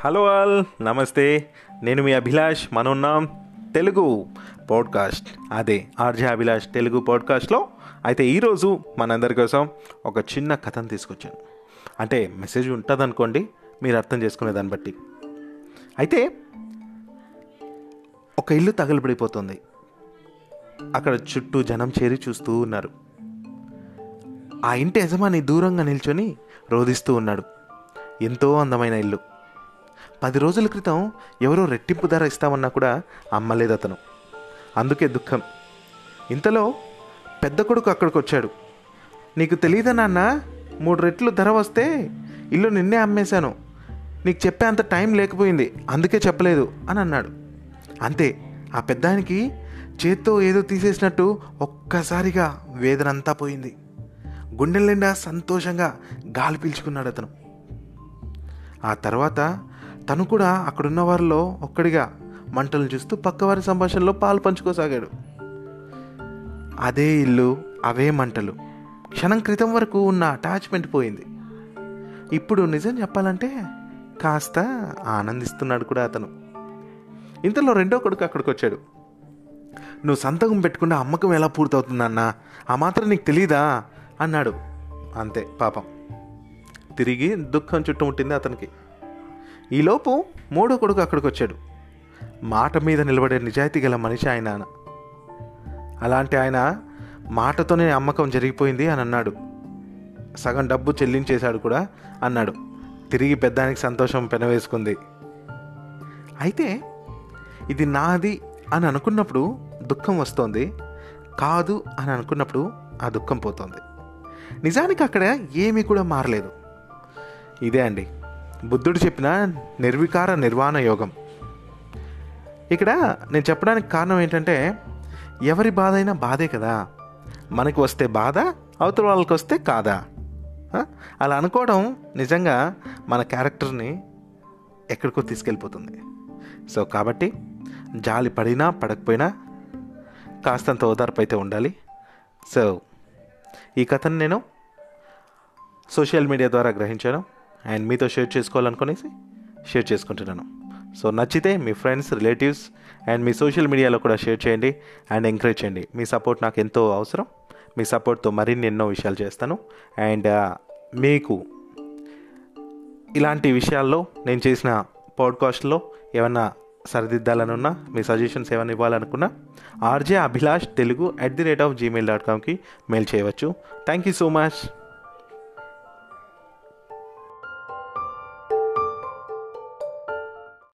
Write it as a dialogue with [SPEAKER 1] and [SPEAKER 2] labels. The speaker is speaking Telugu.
[SPEAKER 1] హలో ఆల్ నమస్తే. నేను మీ అభిలాష్ మనమున్నాం తెలుగు పాడ్కాస్ట్. అదే ఆర్జే అభిలాష్ తెలుగు పాడ్కాస్ట్లో. అయితే ఈరోజు మనందరి కోసం ఒక చిన్న కథను తీసుకొచ్చాను. అంటే మెసేజ్ ఉంటుంది అనుకోండి మీరు అర్థం చేసుకునే దాన్ని బట్టి. అయితే ఒక ఇల్లు తగలబడిపోతుంది. అక్కడ చుట్టూ జనం చేరి చూస్తూ ఉన్నారు. ఆ ఇంటి యజమాని దూరంగా నిల్చొని రోధిస్తూ ఉన్నాడు. ఎంతో అందమైన ఇల్లు. పది రోజుల క్రితం ఎవరో రెట్టింపు ధర ఇస్తామన్నా కూడా అమ్మలేదు అతను అందుకే దుఃఖం. ఇంతలో పెద్ద కొడుకు అక్కడికి వచ్చాడు. నీకు తెలియదా నాన్న? మూడు రెట్లు ధర వస్తే ఇల్లు నిన్నే అమ్మేశాను. నీకు చెప్పే అంత టైం లేకపోయింది. అందుకే చెప్పలేదు అని అన్నాడు. అంతే. ఆ పెద్దానికి చేత్తో ఏదో తీసేసినట్టు ఒక్కసారిగా వేదన అంతా పోయింది. గుండెల నిండా సంతోషంగా గాలి పీల్చుకున్నాడు అతను ఆ తర్వాత తను కూడా అక్కడున్న వారిలో ఒక్కడిగా మంటలు చూస్తూ పక్కవారి సంభాషణలో పాలు పంచుకోసాగాడు. అదే ఇల్లు అవే మంటలు. క్షణం క్రితం వరకు ఉన్న అటాచ్మెంట్ పోయింది. ఇప్పుడు నిజం చెప్పాలంటే కాస్త ఆనందిస్తున్నాడు కూడా అతను. ఇంతలో రెండో కొడుకు అక్కడికి వచ్చాడు నువ్వు సంతకం పెట్టుకున్న అమ్మకం ఎలా పూర్తవుతుందన్నా? ఆ మాత్రం నీకు తెలీదా? అన్నాడు. అంతే పాపం. తిరిగి దుఃఖం చుట్టుముట్టింది అతనికి. ఈలోపు మూడో కొడుకు అక్కడికి వచ్చాడు. మాట మీద నిలబడే నిజాయితీ గల మనిషి ఆయన. అలాంటి ఆయన మాటతోనే అమ్మకం జరిగిపోయింది అని అన్నాడు. సగం డబ్బు చెల్లించేశాడు కూడా అన్నాడు. తిరిగి పెద్దానికి సంతోషం పెనవేసుకుంది. అయితే ఇది నాది అని అనుకున్నప్పుడు దుఃఖం వస్తోంది. కాదు అని అనుకున్నప్పుడు ఆ దుఃఖం పోతుంది. నిజానికి అక్కడ ఏమీ కూడా మారలేదు. ఇదే అండి. బుద్ధుడు చెప్పిన నిర్వికార నిర్వాణ యోగం. ఇక్కడ నేను చెప్పడానికి కారణం ఏంటంటే ఎవరి బాధ అయినా బాధే కదా. మనకి వస్తే బాధ అవతల వాళ్ళకి వస్తే కాదా అలా అనుకోవడం నిజంగా మన క్యారెక్టర్ని ఎక్కడికో తీసుకెళ్ళిపోతుంది. సో కాబట్టి జాలి పడినా పడకపోయినా కాస్తంత ఓదార్పు అయితే ఉండాలి. సో ఈ కథను నేను సోషల్ మీడియా ద్వారా గ్రహించాను. అండ్ మీతో షేర్ చేసుకోవాలనుకునేసి షేర్ చేసుకుంటున్నాను. సో నచ్చితే మీ ఫ్రెండ్స్ రిలేటివ్స్ అండ్ మీ సోషల్ మీడియాలో కూడా షేర్ చేయండి అండ్ ఎంకరేజ్ చేయండి. మీ సపోర్ట్ నాకు ఎంతో అవసరం. మీ సపోర్ట్తో మరిన్ని ఎన్నో విషయాలు చేస్తాను. అండ్ మీకు ఇలాంటి విషయాల్లో నేను చేసిన పాడ్కాస్ట్లో ఏమన్నా సరిదిద్దాలనున్నా మీ సజెషన్స్ ఏమైనా ఇవ్వాలనుకున్నా RJ Abhilash Telugu at the rate of Gmail dot కామ్కి mail చేయవచ్చు. Thank you so much.